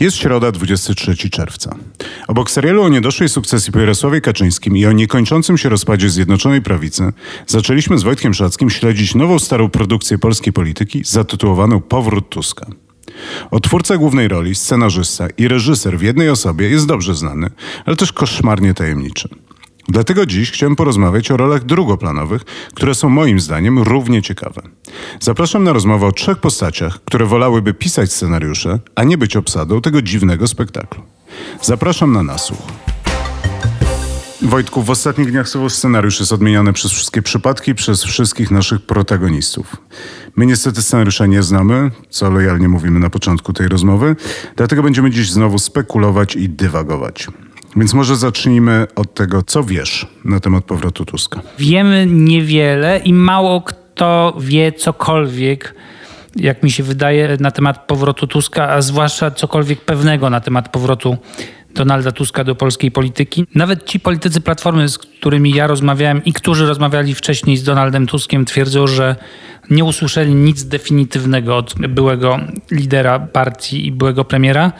Jest środa, 23 czerwca. Obok serialu o niedoszłej sukcesji po Jarosławie Kaczyńskim i o niekończącym się rozpadzie Zjednoczonej Prawicy, zaczęliśmy z Wojtkiem Szackim śledzić nową starą produkcję polskiej polityki zatytułowaną Powrót Tuska. Otwórca głównej roli, scenarzysta i reżyser w jednej osobie jest dobrze znany, ale też koszmarnie tajemniczy. Dlatego dziś chciałem porozmawiać o rolach drugoplanowych, które są moim zdaniem równie ciekawe. Zapraszam na rozmowę o trzech postaciach, które wolałyby pisać scenariusze, a nie być obsadą tego dziwnego spektaklu. Zapraszam na nasłuch. Wojtku, w ostatnich dniach słowo scenariusz jest odmieniany przez wszystkie przypadki, przez wszystkich naszych protagonistów. My niestety scenariusza nie znamy, co lojalnie mówimy na początku tej rozmowy, dlatego będziemy dziś znowu spekulować i dywagować. Więc może zacznijmy od tego, co wiesz na temat powrotu Tuska. Wiemy niewiele i mało kto wie cokolwiek, jak mi się wydaje, na temat powrotu Tuska, a zwłaszcza cokolwiek pewnego na temat powrotu Donalda Tuska do polskiej polityki. Nawet ci politycy Platformy, z którymi ja rozmawiałem i którzy rozmawiali wcześniej z Donaldem Tuskiem, twierdzą, że nie usłyszeli nic definitywnego od byłego lidera partii i byłego premiera.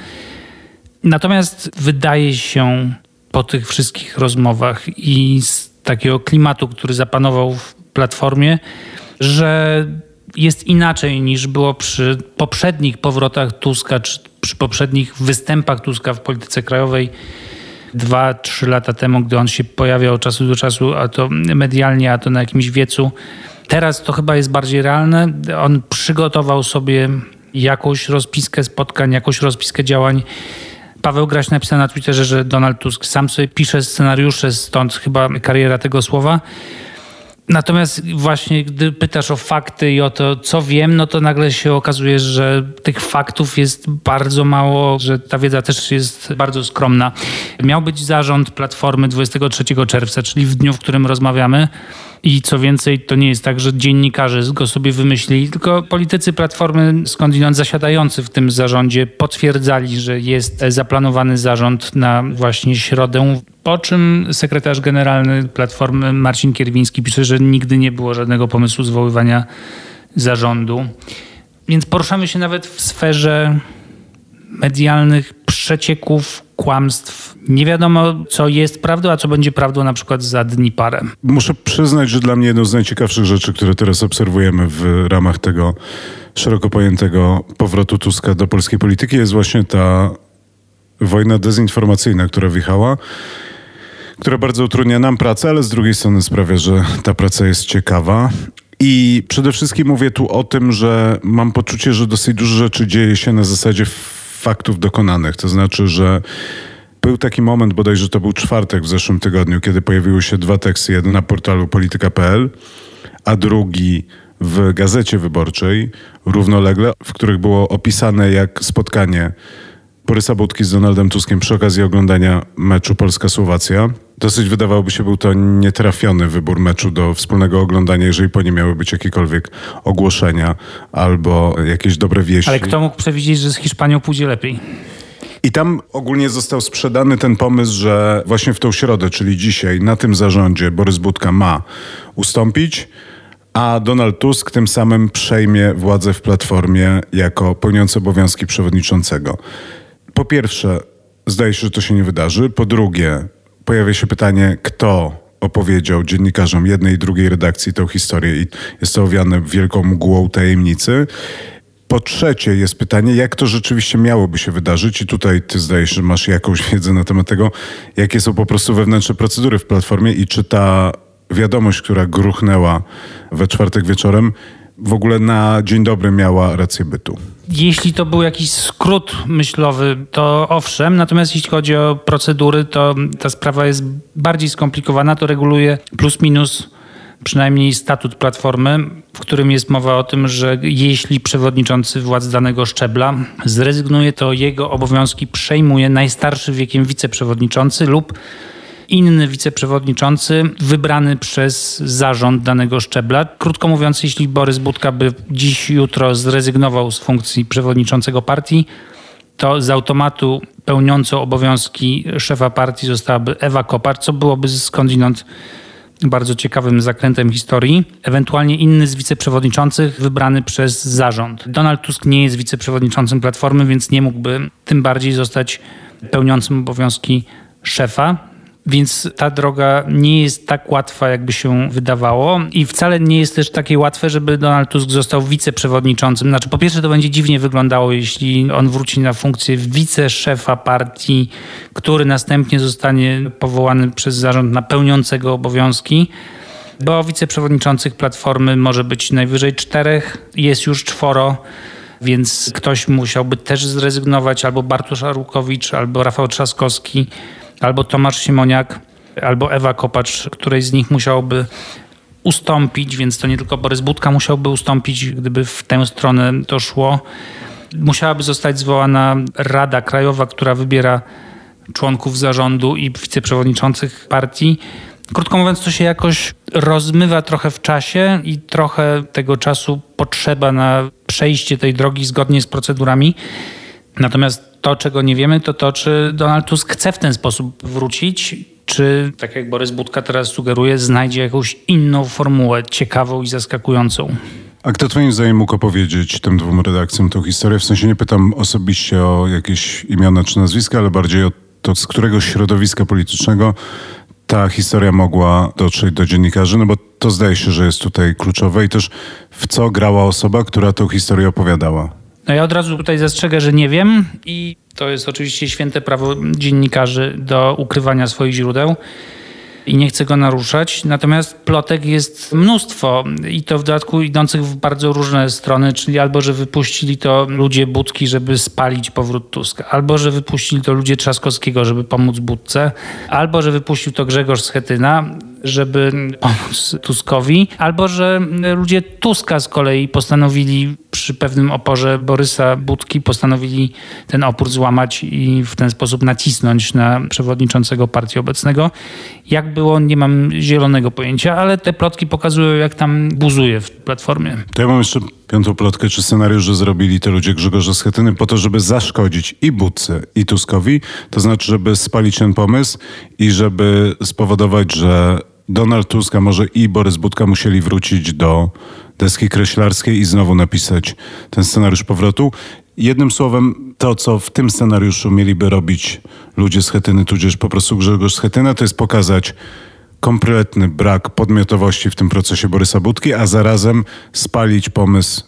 Natomiast wydaje się po tych wszystkich rozmowach i z takiego klimatu, który zapanował w platformie, że jest inaczej niż było przy poprzednich powrotach Tuska, czy przy poprzednich występach Tuska w polityce krajowej dwa, trzy lata temu, gdy on się pojawiał od czasu do czasu, a to medialnie, a to na jakimś wiecu. Teraz to chyba jest bardziej realne. On przygotował sobie jakąś rozpiskę spotkań, jakąś rozpiskę działań Paweł Graś napisał na Twitterze, że Donald Tusk sam sobie pisze scenariusze, stąd chyba kariera tego słowa. Natomiast właśnie gdy pytasz o fakty i o to, co wiem, no to nagle się okazuje, że tych faktów jest bardzo mało, że ta wiedza też jest bardzo skromna. Miał być zarząd Platformy 23 czerwca, czyli w dniu, w którym rozmawiamy. I co więcej, to nie jest tak, że dziennikarze go sobie wymyślili, tylko politycy Platformy skądinąd zasiadający w tym zarządzie potwierdzali, że jest zaplanowany zarząd na właśnie środę. Po czym sekretarz generalny Platformy Marcin Kierwiński pisze, że nigdy nie było żadnego pomysłu zwoływania zarządu. Więc poruszamy się nawet w sferze medialnych przecieków, kłamstw. Nie wiadomo, co jest prawdą, a co będzie prawdą na przykład za dni parę. Muszę przyznać, że dla mnie jedną z najciekawszych rzeczy, które teraz obserwujemy w ramach tego szeroko pojętego powrotu Tuska do polskiej polityki jest właśnie ta wojna dezinformacyjna, która wjechała która bardzo utrudnia nam pracę, ale z drugiej strony sprawia, że ta praca jest ciekawa. I przede wszystkim mówię tu o tym, że mam poczucie, że dosyć dużo rzeczy dzieje się na zasadzie faktów dokonanych. To znaczy, że był taki moment, bodajże to był czwartek w zeszłym tygodniu, kiedy pojawiły się dwa teksty, jeden na portalu polityka.pl, a drugi w gazecie wyborczej równolegle, w których było opisane jak spotkanie Borysa Budki z Donaldem Tuskiem przy okazji oglądania meczu Polska-Słowacja. Dosyć wydawałoby się był to nietrafiony wybór meczu do wspólnego oglądania, jeżeli po nie miały być jakiekolwiek ogłoszenia albo jakieś dobre wieści. Ale kto mógł przewidzieć, że z Hiszpanią pójdzie lepiej? I tam ogólnie został sprzedany ten pomysł, że właśnie w tą środę, czyli dzisiaj, na tym zarządzie Borys Budka ma ustąpić, a Donald Tusk tym samym przejmie władzę w Platformie jako pełniący obowiązki przewodniczącego. Po pierwsze, zdaje się, że to się nie wydarzy. Po drugie, pojawia się pytanie, kto opowiedział dziennikarzom jednej i drugiej redakcji tę historię i jest to owiane wielką mgłą tajemnicy. Po trzecie jest pytanie, jak to rzeczywiście miałoby się wydarzyć i tutaj ty zdajesz, że masz jakąś wiedzę na temat tego, jakie są po prostu wewnętrzne procedury w Platformie i czy ta wiadomość, która gruchnęła we czwartek wieczorem, w ogóle na dzień dobry miała rację bytu. Jeśli to był jakiś skrót myślowy, to owszem, natomiast jeśli chodzi o procedury, to ta sprawa jest bardziej skomplikowana. To reguluje plus minus przynajmniej statut Platformy, w którym jest mowa o tym, że jeśli przewodniczący władz danego szczebla zrezygnuje, to jego obowiązki przejmuje najstarszy wiekiem wiceprzewodniczący lub inny wiceprzewodniczący wybrany przez zarząd danego szczebla. Krótko mówiąc, jeśli Borys Budka by dziś, jutro zrezygnował z funkcji przewodniczącego partii, to z automatu pełniącą obowiązki szefa partii zostałaby Ewa Kopar, co byłoby skądinąd bardzo ciekawym zakrętem historii, ewentualnie inny z wiceprzewodniczących wybrany przez zarząd. Donald Tusk nie jest wiceprzewodniczącym Platformy, więc nie mógłby tym bardziej zostać pełniącym obowiązki szefa. Więc ta droga nie jest tak łatwa, jakby się wydawało, i wcale nie jest też takie łatwe, żeby Donald Tusk został wiceprzewodniczącym. Znaczy, po pierwsze, to będzie dziwnie wyglądało, jeśli on wróci na funkcję wiceszefa partii, który następnie zostanie powołany przez zarząd na pełniącego obowiązki. Bo wiceprzewodniczących Platformy może być najwyżej czterech, jest już czworo, więc ktoś musiałby też zrezygnować, albo Bartosz Arłukowicz, albo Rafał Trzaskowski albo Tomasz Simoniak, albo Ewa Kopacz, której z nich musiałoby ustąpić, więc to nie tylko Borys Budka musiałby ustąpić, gdyby w tę stronę to szło. Musiałaby zostać zwołana Rada Krajowa, która wybiera członków zarządu i wiceprzewodniczących partii. Krótko mówiąc, to się jakoś rozmywa trochę w czasie i trochę tego czasu potrzeba na przejście tej drogi zgodnie z procedurami. Natomiast to, czego nie wiemy, to to, czy Donald Tusk chce w ten sposób wrócić, czy, tak jak Borys Budka teraz sugeruje, znajdzie jakąś inną formułę, ciekawą i zaskakującą. A kto twoim zdaniem mógł opowiedzieć tym dwóm redakcjom tą historię? W sensie nie pytam osobiście o jakieś imiona czy nazwiska, ale bardziej o to, z którego środowiska politycznego ta historia mogła dotrzeć do dziennikarzy, no bo to zdaje się, że jest tutaj kluczowe i też w co grała osoba, która tą historię opowiadała. No ja od razu tutaj zastrzegę, że nie wiem i to jest oczywiście święte prawo dziennikarzy do ukrywania swoich źródeł i nie chcę go naruszać. Natomiast plotek jest mnóstwo i to w dodatku idących w bardzo różne strony, czyli albo, że wypuścili to ludzie Budki, żeby spalić powrót Tuska, albo, że wypuścili to ludzie Trzaskowskiego, żeby pomóc Budce, albo, że wypuścił to Grzegorz Schetyna, żeby pomóc Tuskowi, albo, że ludzie Tuska z kolei postanowili przy pewnym oporze Borysa Budki postanowili ten opór złamać i w ten sposób nacisnąć na przewodniczącego partii obecnego. Jak było, nie mam zielonego pojęcia, ale te plotki pokazują, jak tam buzuje w Platformie. To ja mam jeszcze piątą plotkę, czy scenariusz, że zrobili to ludzie Grzegorza Schetyny po to, żeby zaszkodzić i Budce, i Tuskowi, to znaczy, żeby spalić ten pomysł i żeby spowodować, że Donald Tusk, a może i Borys Budka musieli wrócić do deski kreślarskiej i znowu napisać ten scenariusz powrotu. Jednym słowem, to co w tym scenariuszu mieliby robić ludzie z Chetyny, tudzież po prostu Grzegorz Schetyna, to jest pokazać kompletny brak podmiotowości w tym procesie Borysa Budki, a zarazem spalić pomysł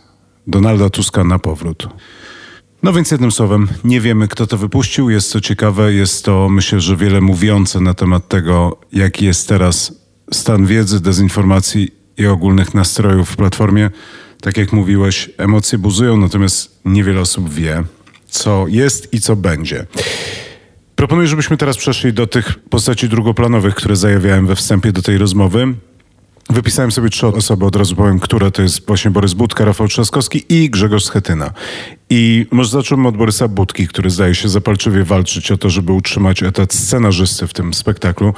Donalda Tuska na powrót. No więc jednym słowem, nie wiemy kto to wypuścił. Jest to ciekawe, jest to myślę, że wiele mówiące na temat tego, jaki jest teraz stan wiedzy, dezinformacji i ogólnych nastrojów w platformie. Tak jak mówiłeś, emocje buzują, natomiast niewiele osób wie, co jest i co będzie. Proponuję, żebyśmy teraz przeszli do tych postaci drugoplanowych, które zajawiałem we wstępie do tej rozmowy. Wypisałem sobie trzy osoby, od razu powiem, które to jest właśnie Borys Budka, Rafał Trzaskowski i Grzegorz Schetyna. I może zaczniemy od Borysa Budki, który zdaje się zapalczywie walczyć o to, żeby utrzymać etat scenarzysty w tym spektaklu,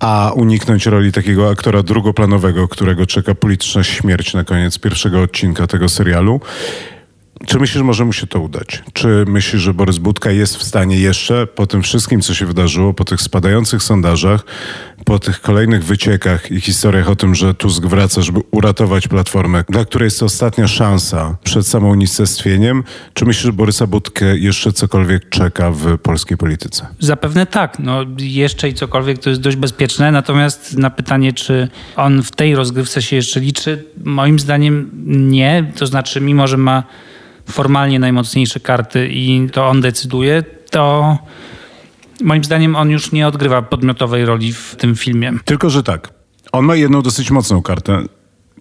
a uniknąć roli takiego aktora drugoplanowego, którego czeka polityczna śmierć na koniec pierwszego odcinka tego serialu. Czy myślisz, że może mu się to udać? Czy myślisz, że Borys Budka jest w stanie jeszcze po tym wszystkim, co się wydarzyło, po tych spadających sondażach, po tych kolejnych wyciekach i historiach o tym, że Tusk wraca, żeby uratować Platformę, dla której jest to ostatnia szansa przed samą unicestwieniem, czy myślisz, że Borysa Budkę jeszcze cokolwiek czeka w polskiej polityce? Zapewne tak. No, jeszcze i cokolwiek to jest dość bezpieczne, natomiast na pytanie, czy on w tej rozgrywce się jeszcze liczy, moim zdaniem nie. To znaczy, mimo że ma formalnie najmocniejsze karty i to on decyduje, to moim zdaniem on już nie odgrywa podmiotowej roli w tym filmie. Tylko, że tak. On ma jedną dosyć mocną kartę,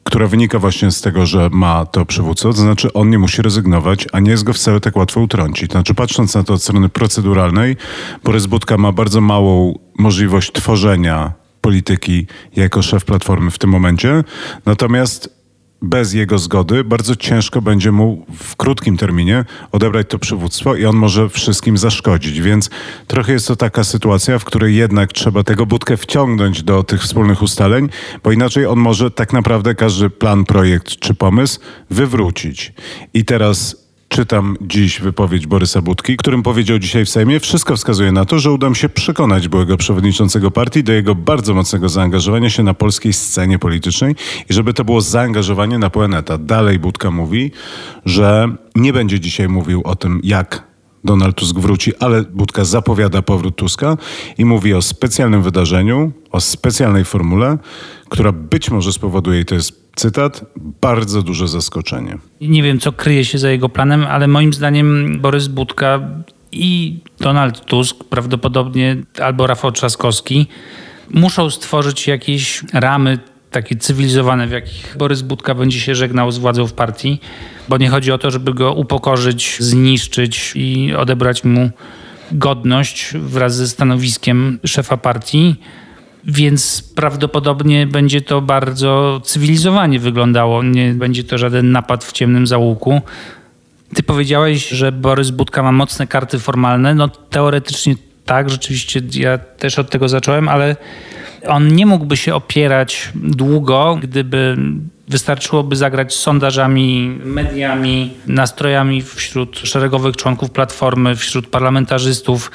która wynika właśnie z tego, że ma to przywódcę, to znaczy on nie musi rezygnować, a nie jest go wcale tak łatwo utrącić. To znaczy patrząc na to od strony proceduralnej, Borys Budka ma bardzo małą możliwość tworzenia polityki jako szef Platformy w tym momencie, natomiast bez jego zgody bardzo ciężko będzie mu w krótkim terminie odebrać to przywództwo i on może wszystkim zaszkodzić. Więc trochę jest to taka sytuacja, w której jednak trzeba tego budkę wciągnąć do tych wspólnych ustaleń, bo inaczej on może tak naprawdę każdy plan, projekt czy pomysł wywrócić. I teraz Czytam dziś wypowiedź Borysa Budki, którym powiedział dzisiaj w Sejmie, wszystko wskazuje na to, że uda mu się przekonać byłego przewodniczącego partii do jego bardzo mocnego zaangażowania się na polskiej scenie politycznej i żeby to było zaangażowanie na pełen etat. Dalej Budka mówi, że nie będzie dzisiaj mówił o tym, jak Donald Tusk wróci, ale Budka zapowiada powrót Tuska i mówi o specjalnym wydarzeniu, o specjalnej formule, która być może spowoduje, i to jest cytat, bardzo duże zaskoczenie. Nie wiem, co kryje się za jego planem, ale moim zdaniem Borys Budka i Donald Tusk, prawdopodobnie albo Rafał Trzaskowski, muszą stworzyć jakieś ramy takie cywilizowane, w jakich Borys Budka będzie się żegnał z władzą w partii, bo nie chodzi o to, żeby go upokorzyć, zniszczyć i odebrać mu godność wraz ze stanowiskiem szefa partii. Więc prawdopodobnie będzie to bardzo cywilizowanie wyglądało. Nie będzie to żaden napad w ciemnym zaułku. Ty powiedziałeś, że Borys Budka ma mocne karty formalne. No teoretycznie tak, rzeczywiście ja też od tego zacząłem, ale on nie mógłby się opierać długo, gdyby wystarczyłoby zagrać sondażami, mediami, nastrojami wśród szeregowych członków Platformy, wśród parlamentarzystów.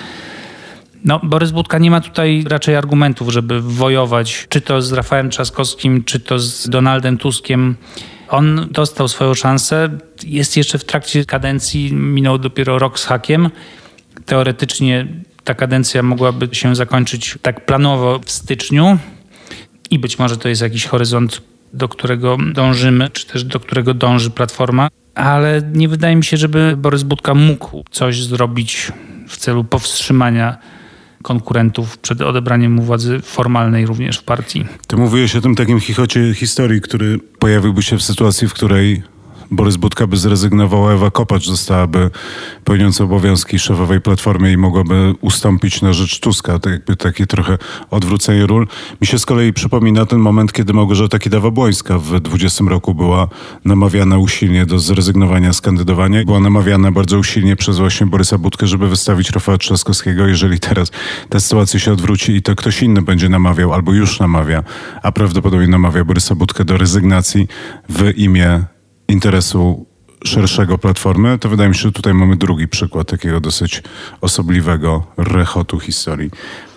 No, Borys Budka nie ma tutaj raczej argumentów, żeby wojować, czy to z Rafałem Trzaskowskim, czy to z Donaldem Tuskiem. On dostał swoją szansę, jest jeszcze w trakcie kadencji, minął dopiero rok z hakiem. Teoretycznie ta kadencja mogłaby się zakończyć tak planowo w styczniu i być może to jest jakiś horyzont, do którego dążymy, czy też do którego dąży Platforma. Ale nie wydaje mi się, żeby Borys Budka mógł coś zrobić w celu powstrzymania konkurentów przed odebraniem mu władzy formalnej również w partii. Ty mówiłeś o tym takim chichocie historii, który pojawiłby się w sytuacji, w której Borys Budka by zrezygnował, Ewa Kopacz zostałaby pełniąca obowiązki szefowej Platformy i mogłaby ustąpić na rzecz Tuska. Tak jakby takie trochę odwrócenie ról. Mi się z kolei przypomina ten moment, kiedy Małgorzata Kidawa-Błońska w 20 roku była namawiana usilnie do zrezygnowania z kandydowania. Była namawiana bardzo usilnie przez właśnie Borysa Budkę, żeby wystawić Rafała Trzaskowskiego. Jeżeli teraz ta sytuacja się odwróci i to ktoś inny będzie namawiał albo już namawia, a prawdopodobnie namawia Borysa Budkę do rezygnacji w imię interesu szerszego platformy, to wydaje mi się, że tutaj mamy drugi przykład takiego dosyć osobliwego rechotu historii.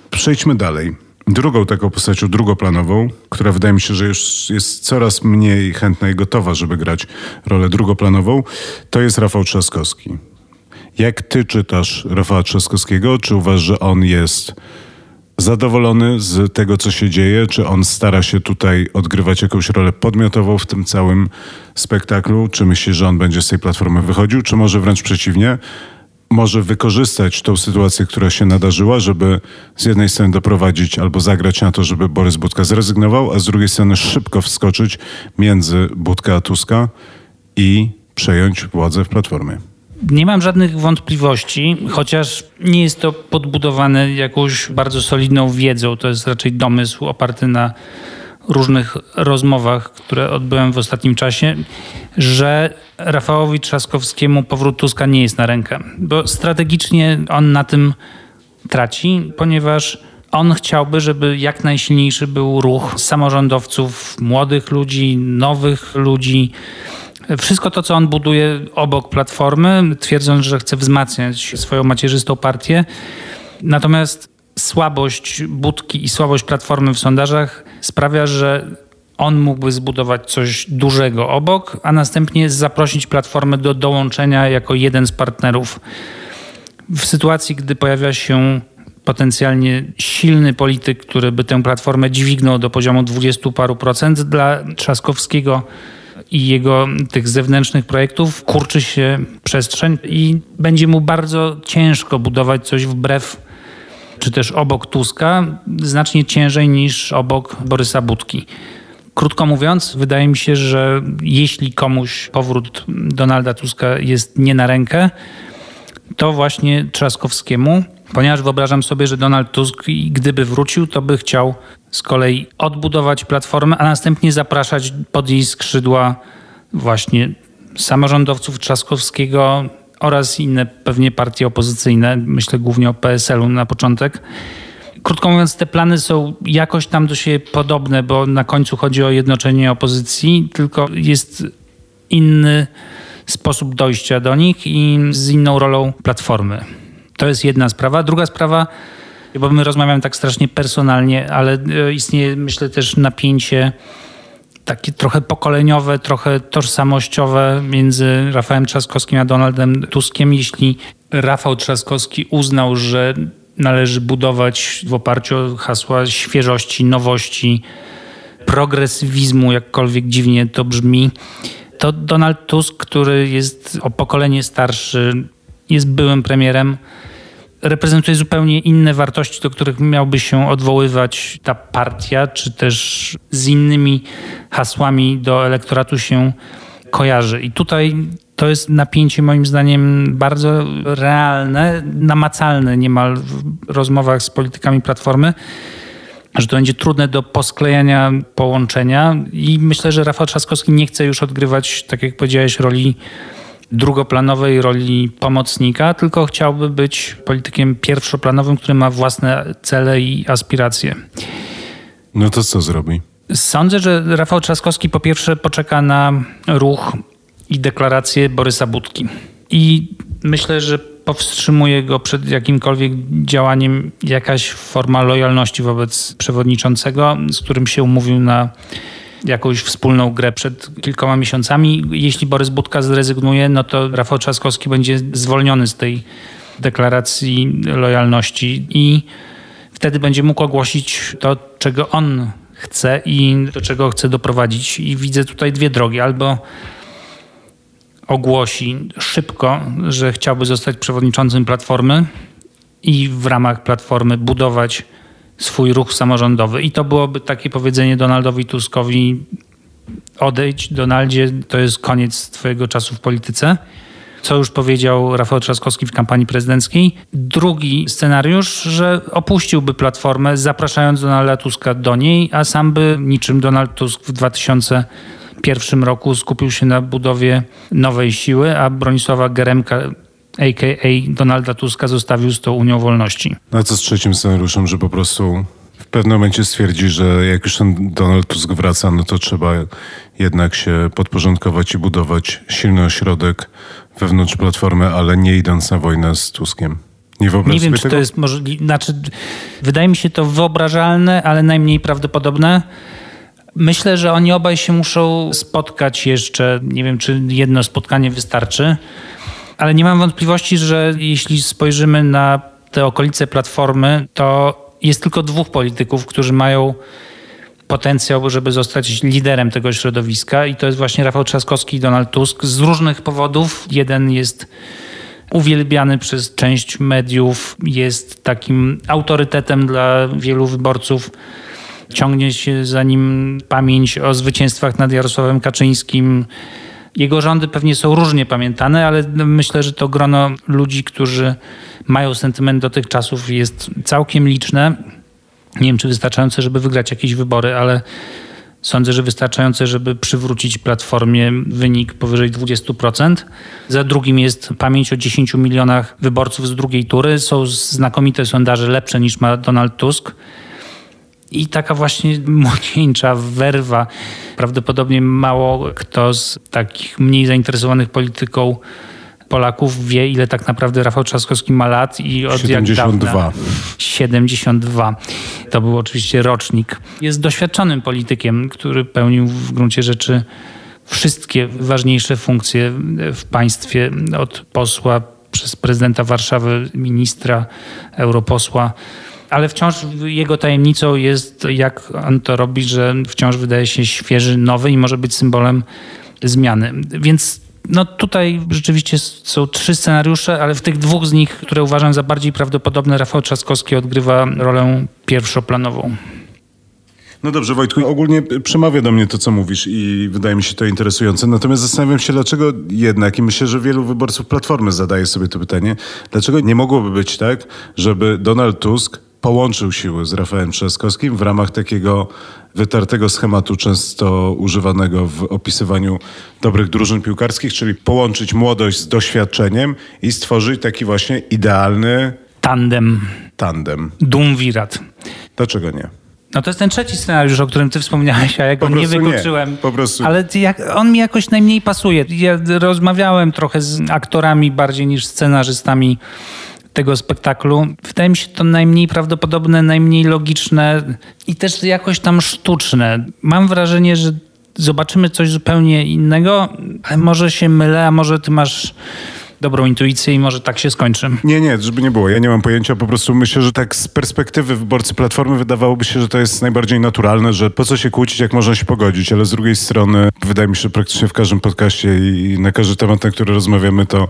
Przejdźmy dalej. Drugą taką postacią drugoplanową, która wydaje mi się, że już jest coraz mniej chętna i gotowa, żeby grać rolę drugoplanową, to jest Rafał Trzaskowski. Jak ty czytasz Rafała Trzaskowskiego? Czy uważasz, że on jest zadowolony z tego, co się dzieje? Czy on stara się tutaj odgrywać jakąś rolę podmiotową w tym całym spektaklu? Czy myśli, że on będzie z tej platformy wychodził? Czy może wręcz przeciwnie? Może wykorzystać tą sytuację, która się nadarzyła, żeby z jednej strony doprowadzić albo zagrać na to, żeby Borys Budka zrezygnował, a z drugiej strony szybko wskoczyć między Budka a Tuska i przejąć władzę w Platformie. Nie mam żadnych wątpliwości, chociaż nie jest to podbudowane jakąś bardzo solidną wiedzą. To jest raczej domysł oparty na różnych rozmowach, które odbyłem w ostatnim czasie, że Rafałowi Trzaskowskiemu powrót Tuska nie jest na rękę, bo strategicznie on na tym traci, ponieważ on chciałby, żeby jak najsilniejszy był ruch samorządowców, młodych ludzi, nowych ludzi, wszystko to, co on buduje obok Platformy, twierdząc, że chce wzmacniać swoją macierzystą partię. Natomiast słabość Budki i słabość Platformy w sondażach sprawia, że on mógłby zbudować coś dużego obok, a następnie zaprosić Platformę do dołączenia jako jeden z partnerów. W sytuacji, gdy pojawia się potencjalnie silny polityk, który by tę platformę dźwignął do poziomu 20 paru procent, dla Trzaskowskiego i jego tych zewnętrznych projektów kurczy się przestrzeń i będzie mu bardzo ciężko budować coś wbrew czy też obok Tuska, znacznie ciężej niż obok Borysa Budki. Krótko mówiąc, wydaje mi się, że jeśli komuś powrót Donalda Tuska jest nie na rękę, to właśnie Trzaskowskiemu. Ponieważ wyobrażam sobie, że Donald Tusk, gdyby wrócił, to by chciał z kolei odbudować platformę, a następnie zapraszać pod jej skrzydła właśnie samorządowców Trzaskowskiego oraz inne pewnie partie opozycyjne, myślę głównie o PSL-u na początek. Krótko mówiąc, te plany są jakoś tam do siebie podobne, bo na końcu chodzi o jednoczenie opozycji, tylko jest inny sposób dojścia do nich i z inną rolą platformy. To jest jedna sprawa. Druga sprawa, bo my rozmawiamy tak strasznie personalnie, ale e, istnieje myślę też napięcie takie trochę pokoleniowe, trochę tożsamościowe między Rafałem Trzaskowskim a Donaldem Tuskiem. Jeśli Rafał Trzaskowski uznał, że należy budować w oparciu o hasła świeżości, nowości, progresywizmu, jakkolwiek dziwnie to brzmi, to Donald Tusk, który jest o pokolenie starszy, jest byłym premierem, reprezentuje zupełnie inne wartości, do których miałby się odwoływać ta partia, czy też z innymi hasłami do elektoratu się kojarzy. I tutaj to jest napięcie moim zdaniem bardzo realne, namacalne niemal w rozmowach z politykami Platformy, że to będzie trudne do posklejania połączenia i myślę, że Rafał Trzaskowski nie chce już odgrywać, tak jak powiedziałeś, roli drugoplanowej roli pomocnika, tylko chciałby być politykiem pierwszoplanowym, który ma własne cele i aspiracje. No to co zrobi? Sądzę, że Rafał Trzaskowski po pierwsze poczeka na ruch i deklarację Borysa Budki. I myślę, że powstrzymuje go przed jakimkolwiek działaniem jakaś forma lojalności wobec przewodniczącego, z którym się umówił na jakąś wspólną grę przed kilkoma miesiącami. Jeśli Borys Budka zrezygnuje, no to Rafał Trzaskowski będzie zwolniony z tej deklaracji lojalności i wtedy będzie mógł ogłosić to, czego on chce i do czego chce doprowadzić. I widzę tutaj dwie drogi. Albo ogłosi szybko, że chciałby zostać przewodniczącym Platformy i w ramach Platformy budować swój ruch samorządowy. I to byłoby takie powiedzenie Donaldowi Tuskowi: odejdź, Donaldzie, to jest koniec Twojego czasu w polityce. Co już powiedział Rafał Trzaskowski w kampanii prezydenckiej. Drugi scenariusz, że opuściłby platformę, zapraszając Donalda Tuska do niej, a sam by niczym Donald Tusk w 2001 roku skupił się na budowie nowej siły, a Bronisława Geremka a.k.a. Donalda Tuska zostawił z tą Unią Wolności. A co z trzecim scenariuszem, że po prostu w pewnym momencie stwierdzi, że jak już ten Donald Tusk wraca, no to trzeba jednak się podporządkować i budować silny ośrodek wewnątrz Platformy, ale nie idąc na wojnę z Tuskiem. Nie, nie wiem, czy tego? to jest możliwe. Znaczy, wydaje mi się to wyobrażalne, ale najmniej prawdopodobne. Myślę, że oni obaj się muszą spotkać jeszcze. Nie wiem, czy jedno spotkanie wystarczy ale nie mam wątpliwości, że jeśli spojrzymy na te okolice Platformy, to jest tylko dwóch polityków, którzy mają potencjał, żeby zostać liderem tego środowiska i to jest właśnie Rafał Trzaskowski i Donald Tusk z różnych powodów. Jeden jest uwielbiany przez część mediów, jest takim autorytetem dla wielu wyborców. Ciągnie się za nim pamięć o zwycięstwach nad Jarosławem Kaczyńskim, jego rządy pewnie są różnie pamiętane, ale myślę, że to grono ludzi, którzy mają sentyment do tych czasów jest całkiem liczne. Nie wiem, czy wystarczające, żeby wygrać jakieś wybory, ale sądzę, że wystarczające, żeby przywrócić platformie wynik powyżej 20%. Za drugim jest pamięć o 10 milionach wyborców z drugiej tury. Są znakomite sondaże, lepsze niż ma Donald Tusk. I taka właśnie młodzieńcza werwa. Prawdopodobnie mało kto z takich mniej zainteresowanych polityką Polaków wie, ile tak naprawdę Rafał Trzaskowski ma lat i od 72. jak dawna. 72. To był oczywiście rocznik. Jest doświadczonym politykiem, który pełnił w gruncie rzeczy wszystkie ważniejsze funkcje w państwie, od posła przez prezydenta Warszawy, ministra, europosła ale wciąż jego tajemnicą jest, jak on to robi, że wciąż wydaje się świeży, nowy i może być symbolem zmiany. Więc no tutaj rzeczywiście są trzy scenariusze, ale w tych dwóch z nich, które uważam za bardziej prawdopodobne, Rafał Trzaskowski odgrywa rolę pierwszoplanową. No dobrze, Wojtku, ogólnie przemawia do mnie to, co mówisz i wydaje mi się to interesujące. Natomiast zastanawiam się, dlaczego jednak, i myślę, że wielu wyborców Platformy zadaje sobie to pytanie, dlaczego nie mogłoby być tak, żeby Donald Tusk połączył siły z Rafałem Trzaskowskim w ramach takiego wytartego schematu, często używanego w opisywaniu dobrych drużyn piłkarskich, czyli połączyć młodość z doświadczeniem i stworzyć taki właśnie idealny tandem. Tandem. Dumvirat. Dlaczego nie? No to jest ten trzeci scenariusz, o którym ty wspomniałeś, a ja go nie wykluczyłem. Nie, po prostu. Ale jak, on mi jakoś najmniej pasuje. Ja rozmawiałem trochę z aktorami bardziej niż scenarzystami tego spektaklu. Wydaje mi się to najmniej prawdopodobne, najmniej logiczne i też jakoś tam sztuczne. Mam wrażenie, że zobaczymy coś zupełnie innego, ale może się mylę, a może ty masz dobrą intuicję i może tak się skończy. Nie, nie, żeby nie było. Ja nie mam pojęcia, po prostu myślę, że tak z perspektywy wyborcy Platformy wydawałoby się, że to jest najbardziej naturalne, że po co się kłócić, jak można się pogodzić, ale z drugiej strony wydaje mi się, że praktycznie w każdym podcaście i na każdy temat, na który rozmawiamy, to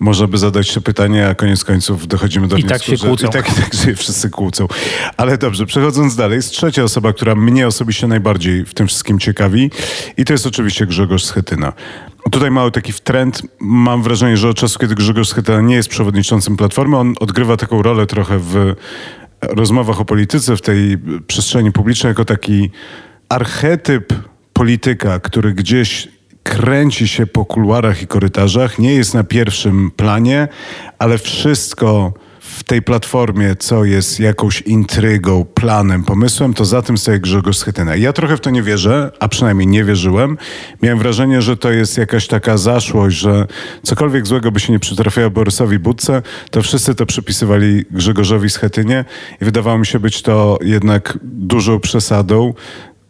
można by zadać się pytanie, a koniec końców dochodzimy do I tak wniosku, tak się kłócą. I tak, i tak się wszyscy kłócą. Ale dobrze, przechodząc dalej, jest trzecia osoba, która mnie osobiście najbardziej w tym wszystkim ciekawi i to jest oczywiście Grzegorz Schetyna. Tutaj mały taki trend. Mam wrażenie, że od czasu, kiedy Grzegorz Schetyna nie jest przewodniczącym Platformy, on odgrywa taką rolę trochę w rozmowach o polityce, w tej przestrzeni publicznej, jako taki archetyp polityka, który gdzieś kręci się po kuluarach i korytarzach, nie jest na pierwszym planie, ale wszystko w tej platformie, co jest jakąś intrygą, planem, pomysłem, to za tym stoi Grzegorz Schetyna. Ja trochę w to nie wierzę, a przynajmniej nie wierzyłem. Miałem wrażenie, że to jest jakaś taka zaszłość, że cokolwiek złego by się nie przytrafiało Borysowi Budce, to wszyscy to przypisywali Grzegorzowi Schetynie i wydawało mi się być to jednak dużą przesadą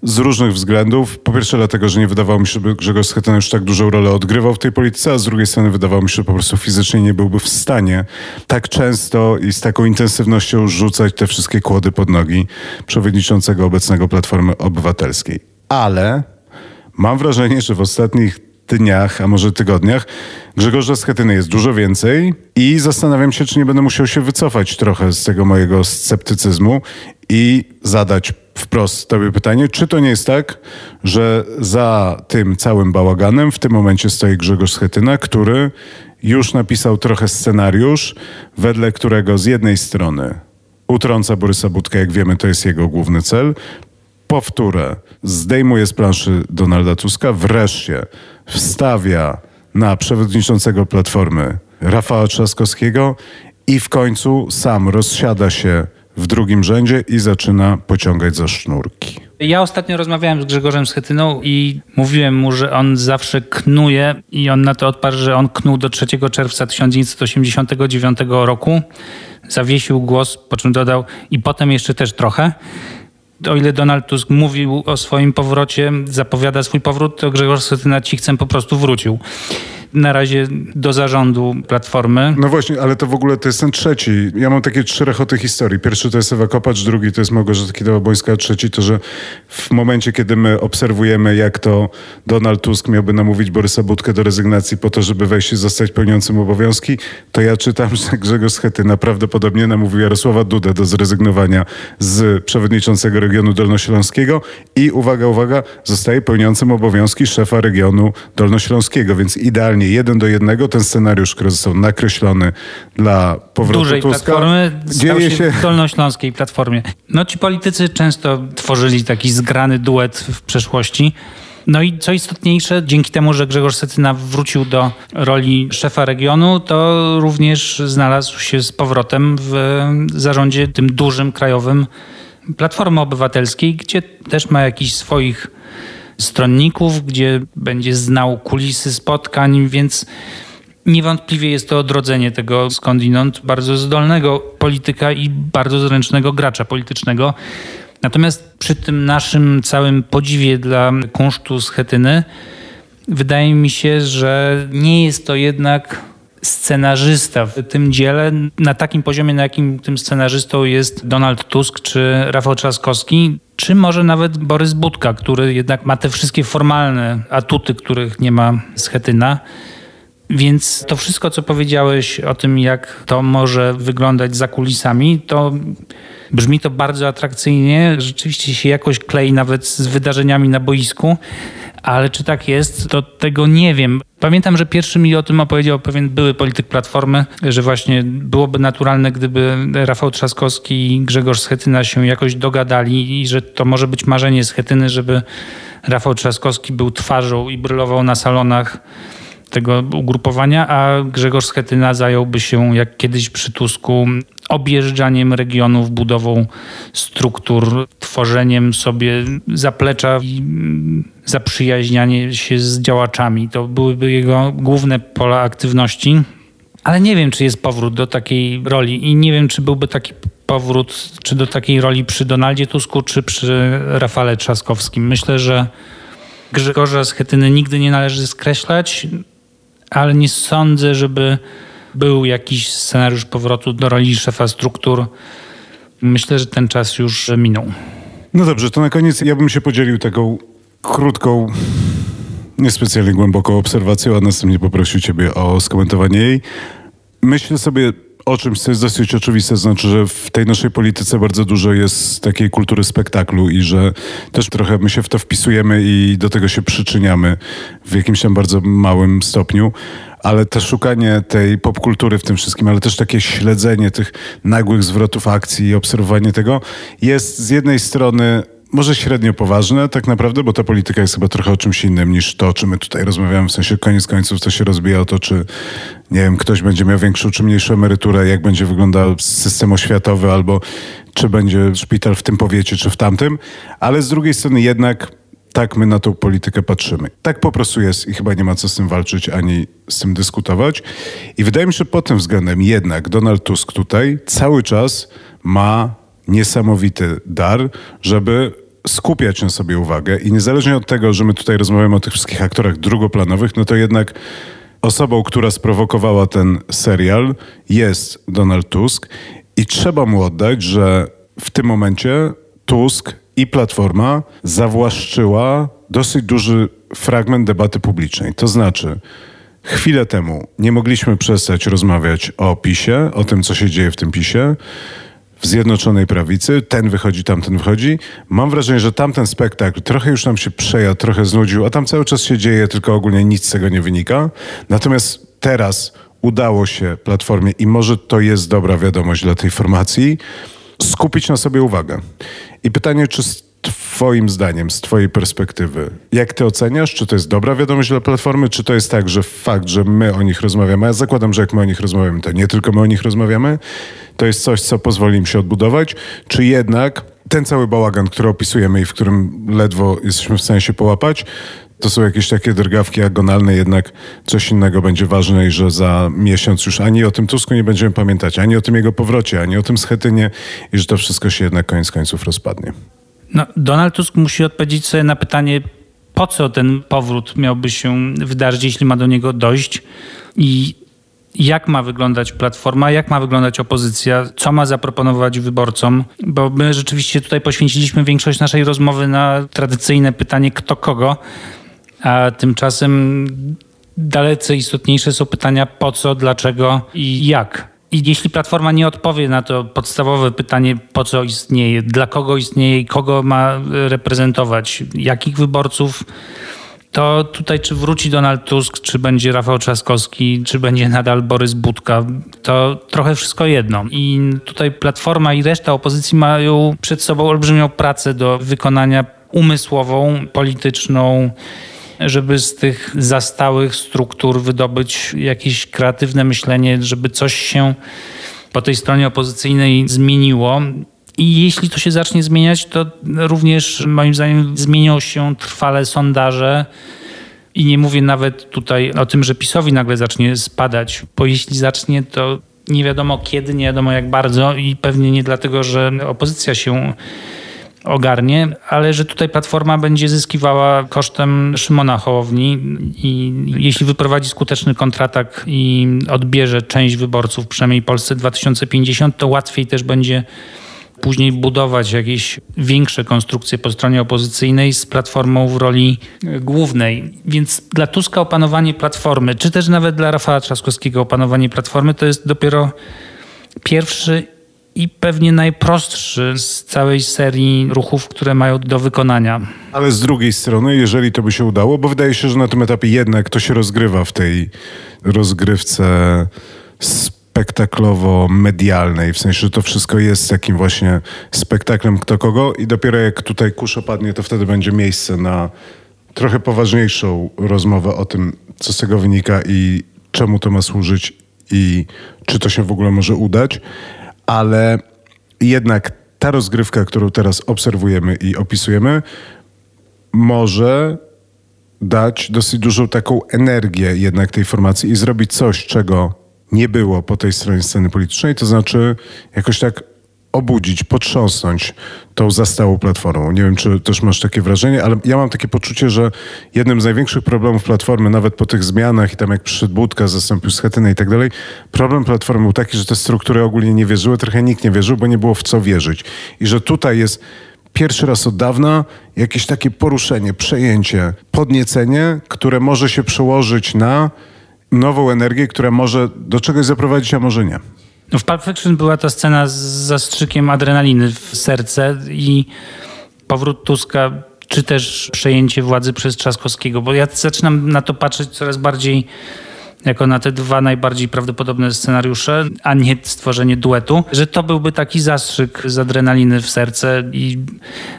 z różnych względów. Po pierwsze dlatego, że nie wydawało mi się, że Grzegorz Schetyna już tak dużą rolę odgrywał w tej polityce, a z drugiej strony wydawało mi się, że po prostu fizycznie nie byłby w stanie tak często i z taką intensywnością rzucać te wszystkie kłody pod nogi przewodniczącego obecnego Platformy Obywatelskiej. Ale mam wrażenie, że w ostatnich dniach, a może tygodniach, Grzegorza Schetyny jest dużo więcej i zastanawiam się, czy nie będę musiał się wycofać trochę z tego mojego sceptycyzmu i zadać wprost tobie pytanie, czy to nie jest tak, że za tym całym bałaganem w tym momencie stoi Grzegorz Schetyna, który już napisał trochę scenariusz, wedle którego z jednej strony utrąca Borysa Budkę, jak wiemy, to jest jego główny cel, powtórę, zdejmuje z planszy Donalda Tuska, wreszcie wstawia na przewodniczącego Platformy Rafała Trzaskowskiego i w końcu sam rozsiada się w drugim rzędzie i zaczyna pociągać za sznurki. Ja ostatnio rozmawiałem z Grzegorzem Schetyną i mówiłem mu, że on zawsze knuje i on na to odparł, że on knuł do 3 czerwca 1989 roku. Zawiesił głos, po czym dodał i potem jeszcze też trochę. O ile Donald Tusk mówił o swoim powrocie, zapowiada swój powrót, to Grzegorz Schetyna cichcem po prostu wrócił na razie do zarządu Platformy. No właśnie, ale to w ogóle to jest ten trzeci. Ja mam takie trzy rechoty historii. Pierwszy to jest Ewa Kopacz, drugi to jest Małgorzata Kidawa-Błońska, a trzeci to, że w momencie, kiedy my obserwujemy, jak to Donald Tusk miałby namówić Borysa Budkę do rezygnacji po to, żeby wejść i zostać pełniącym obowiązki, to ja czytam, że Grzegorz Schetyna prawdopodobnie namówił Jarosława Dudę do zrezygnowania z przewodniczącego regionu dolnośląskiego i uwaga, uwaga, zostaje pełniącym obowiązki szefa regionu dolnośląskiego, więc idealnie jeden do jednego ten scenariusz, który został nakreślony dla powrotu Dużej Tuska, platformy dzieje się w dolnośląskiej platformie. No ci politycy często tworzyli taki zgrany duet w przeszłości. No i co istotniejsze, dzięki temu, że Grzegorz Secyna wrócił do roli szefa regionu, to również znalazł się z powrotem w zarządzie tym dużym, krajowym Platformy Obywatelskiej, gdzie też ma jakiś swoich stronników, gdzie będzie znał kulisy spotkań, więc niewątpliwie jest to odrodzenie tego skądinąd bardzo zdolnego polityka i bardzo zręcznego gracza politycznego. Natomiast przy tym naszym całym podziwie dla kunsztu Schetyny, wydaje mi się, że nie jest to jednak scenarzysta w tym dziele. Na takim poziomie, na jakim tym scenarzystą jest Donald Tusk czy Rafał Trzaskowski, czy może nawet Borys Budka, który jednak ma te wszystkie formalne atuty, których nie ma Schetyna. Więc to wszystko, co powiedziałeś o tym, jak to może wyglądać za kulisami, to Brzmi to bardzo atrakcyjnie, rzeczywiście się jakoś klei nawet z wydarzeniami na boisku, ale czy tak jest, to tego nie wiem. Pamiętam, że pierwszy mi o tym opowiedział pewien były polityk Platformy, że właśnie byłoby naturalne, gdyby Rafał Trzaskowski i Grzegorz Schetyna się jakoś dogadali i że to może być marzenie Schetyny, żeby Rafał Trzaskowski był twarzą i brylował na salonach tego ugrupowania, a Grzegorz Schetyna zająłby się, jak kiedyś przy Tusku, objeżdżaniem regionów, budową struktur, tworzeniem sobie zaplecza i zaprzyjaźnianie się z działaczami. To byłyby jego główne pola aktywności. Ale nie wiem, czy jest powrót do takiej roli i nie wiem, czy byłby taki powrót, czy do takiej roli przy Donaldzie Tusku, czy przy Rafale Trzaskowskim. Myślę, że Grzegorza Schetyny nigdy nie należy skreślać, ale nie sądzę, żeby był jakiś scenariusz powrotu do roli szefa struktur. Myślę, że ten czas już minął. No dobrze, to na koniec ja bym się podzielił taką krótką, niespecjalnie głęboką obserwacją, a następnie poprosił Ciebie o skomentowanie jej. Myślę sobie o czymś, co jest dosyć oczywiste, znaczy, że w tej naszej polityce bardzo dużo jest takiej kultury spektaklu i że też trochę my się w to wpisujemy i do tego się przyczyniamy w jakimś tam bardzo małym stopniu. Ale to szukanie tej popkultury w tym wszystkim, ale też takie śledzenie tych nagłych zwrotów akcji i obserwowanie tego jest z jednej strony może średnio poważne tak naprawdę, bo ta polityka jest chyba trochę o czymś innym niż to, o czym my tutaj rozmawiamy. W sensie koniec końców to się rozbija o to, czy nie wiem, ktoś będzie miał większą czy mniejszą emeryturę, jak będzie wyglądał system oświatowy, albo czy będzie szpital w tym powiecie, czy w tamtym. Ale z drugiej strony jednak tak my na tą politykę patrzymy. Tak po prostu jest i chyba nie ma co z tym walczyć ani z tym dyskutować. I wydaje mi się, że pod tym względem jednak Donald Tusk tutaj cały czas ma niesamowity dar, żeby skupiać na sobie uwagę i niezależnie od tego, że my tutaj rozmawiamy o tych wszystkich aktorach drugoplanowych, no to jednak osobą, która sprowokowała ten serial jest Donald Tusk i trzeba mu oddać, że w tym momencie Tusk i Platforma zawłaszczyła dosyć duży fragment debaty publicznej. To znaczy, chwilę temu nie mogliśmy przestać rozmawiać o PiSie, o tym, co się dzieje w tym PiSie w Zjednoczonej Prawicy, ten wychodzi, tamten wychodzi. Mam wrażenie, że tamten spektakl trochę już nam się przejadł, trochę znudził, a tam cały czas się dzieje, tylko ogólnie nic z tego nie wynika. Natomiast teraz udało się Platformie i może to jest dobra wiadomość dla tej formacji, skupić na sobie uwagę. I pytanie, czy Twoim zdaniem, z Twojej perspektywy, jak Ty oceniasz, czy to jest dobra wiadomość dla Platformy, czy to jest tak, że fakt, że my o nich rozmawiamy, a ja zakładam, że jak my o nich rozmawiamy, to nie tylko my o nich rozmawiamy, to jest coś, co pozwoli im się odbudować, czy jednak ten cały bałagan, który opisujemy i w którym ledwo jesteśmy w stanie się połapać, to są jakieś takie drgawki agonalne, jednak coś innego będzie ważne i że za miesiąc już ani o tym Tusku nie będziemy pamiętać, ani o tym jego powrocie, ani o tym Schetynie i że to wszystko się jednak koniec końców rozpadnie. No, Donald Tusk musi odpowiedzieć sobie na pytanie, po co ten powrót miałby się wydarzyć, jeśli ma do niego dojść i jak ma wyglądać platforma, jak ma wyglądać opozycja, co ma zaproponować wyborcom, bo my rzeczywiście tutaj poświęciliśmy większość naszej rozmowy na tradycyjne pytanie kto kogo, a tymczasem dalece istotniejsze są pytania po co, dlaczego i jak. I jeśli Platforma nie odpowie na to podstawowe pytanie, po co istnieje, dla kogo istnieje i kogo ma reprezentować, jakich wyborców, to tutaj czy wróci Donald Tusk, czy będzie Rafał Trzaskowski, czy będzie nadal Borys Budka, to trochę wszystko jedno. I tutaj Platforma i reszta opozycji mają przed sobą olbrzymią pracę do wykonania umysłową, polityczną żeby z tych zastałych struktur wydobyć jakieś kreatywne myślenie, żeby coś się po tej stronie opozycyjnej zmieniło. I jeśli to się zacznie zmieniać, to również moim zdaniem zmienią się trwale sondaże. I nie mówię nawet tutaj o tym, że PiSowi nagle zacznie spadać, bo jeśli zacznie, to nie wiadomo kiedy, nie wiadomo jak bardzo i pewnie nie dlatego, że opozycja się ogarnie, ale że tutaj Platforma będzie zyskiwała kosztem Szymona Hołowni i jeśli wyprowadzi skuteczny kontratak i odbierze część wyborców, przynajmniej Polsce 2050, to łatwiej też będzie później budować jakieś większe konstrukcje po stronie opozycyjnej z Platformą w roli głównej. Więc dla Tuska opanowanie Platformy, czy też nawet dla Rafała Trzaskowskiego opanowanie Platformy, to jest dopiero pierwszy i pewnie najprostszy z całej serii ruchów, które mają do wykonania. Ale z drugiej strony, jeżeli to by się udało, bo wydaje się, że na tym etapie jednak to się rozgrywa w tej rozgrywce spektaklowo-medialnej, w sensie, że to wszystko jest takim właśnie spektaklem kto kogo i dopiero jak tutaj kurz opadnie, to wtedy będzie miejsce na trochę poważniejszą rozmowę o tym, co z tego wynika i czemu to ma służyć i czy to się w ogóle może udać, ale jednak ta rozgrywka, którą teraz obserwujemy i opisujemy, może dać dosyć dużą taką energię jednak tej formacji i zrobić coś, czego nie było po tej stronie sceny politycznej, to znaczy jakoś tak obudzić, potrząsnąć tą zastałą platformą. Nie wiem, czy też masz takie wrażenie, ale ja mam takie poczucie, że jednym z największych problemów Platformy, nawet po tych zmianach i tam jak przyszedł Budka, zastąpił Schetynę i tak dalej, problem Platformy był taki, że te struktury ogólnie nie wierzyły, trochę nikt nie wierzył, bo nie było w co wierzyć. I że tutaj jest pierwszy raz od dawna jakieś takie poruszenie, przejęcie, podniecenie, które może się przełożyć na nową energię, która może do czegoś zaprowadzić, a może nie. No w Pulp Fiction była ta scena z zastrzykiem adrenaliny w serce i powrót Tuska, czy też przejęcie władzy przez Trzaskowskiego, bo ja zaczynam na to patrzeć coraz bardziej jako na te dwa najbardziej prawdopodobne scenariusze, a nie stworzenie duetu, że to byłby taki zastrzyk z adrenaliny w serce i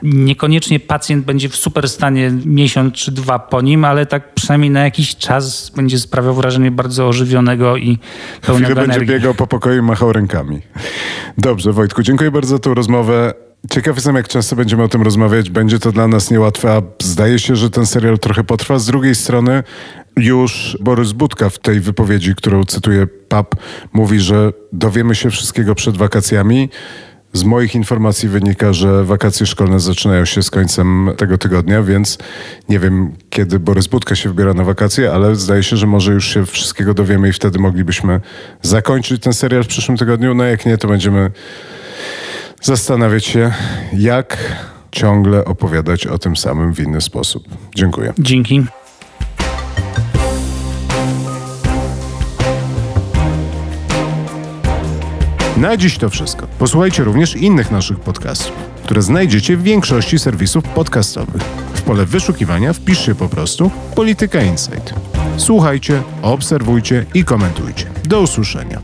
niekoniecznie pacjent będzie w super stanie miesiąc czy dwa po nim, ale tak przynajmniej na jakiś czas będzie sprawiał wrażenie bardzo ożywionego i pełnego Chwilę energii. będzie biegał po pokoju i machał rękami. Dobrze, Wojtku, dziękuję bardzo za tę rozmowę. Ciekaw jestem, jak często będziemy o tym rozmawiać. Będzie to dla nas niełatwe, a zdaje się, że ten serial trochę potrwa. Z drugiej strony już Borys Budka w tej wypowiedzi, którą cytuję PAP, mówi, że dowiemy się wszystkiego przed wakacjami. Z moich informacji wynika, że wakacje szkolne zaczynają się z końcem tego tygodnia, więc nie wiem, kiedy Borys Budka się wybiera na wakacje, ale zdaje się, że może już się wszystkiego dowiemy i wtedy moglibyśmy zakończyć ten serial w przyszłym tygodniu. No jak nie, to będziemy zastanawiać się, jak ciągle opowiadać o tym samym w inny sposób. Dziękuję. Dzięki. Na dziś to wszystko. Posłuchajcie również innych naszych podcastów, które znajdziecie w większości serwisów podcastowych. W pole wyszukiwania wpiszcie po prostu Polityka Insight. Słuchajcie, obserwujcie i komentujcie. Do usłyszenia.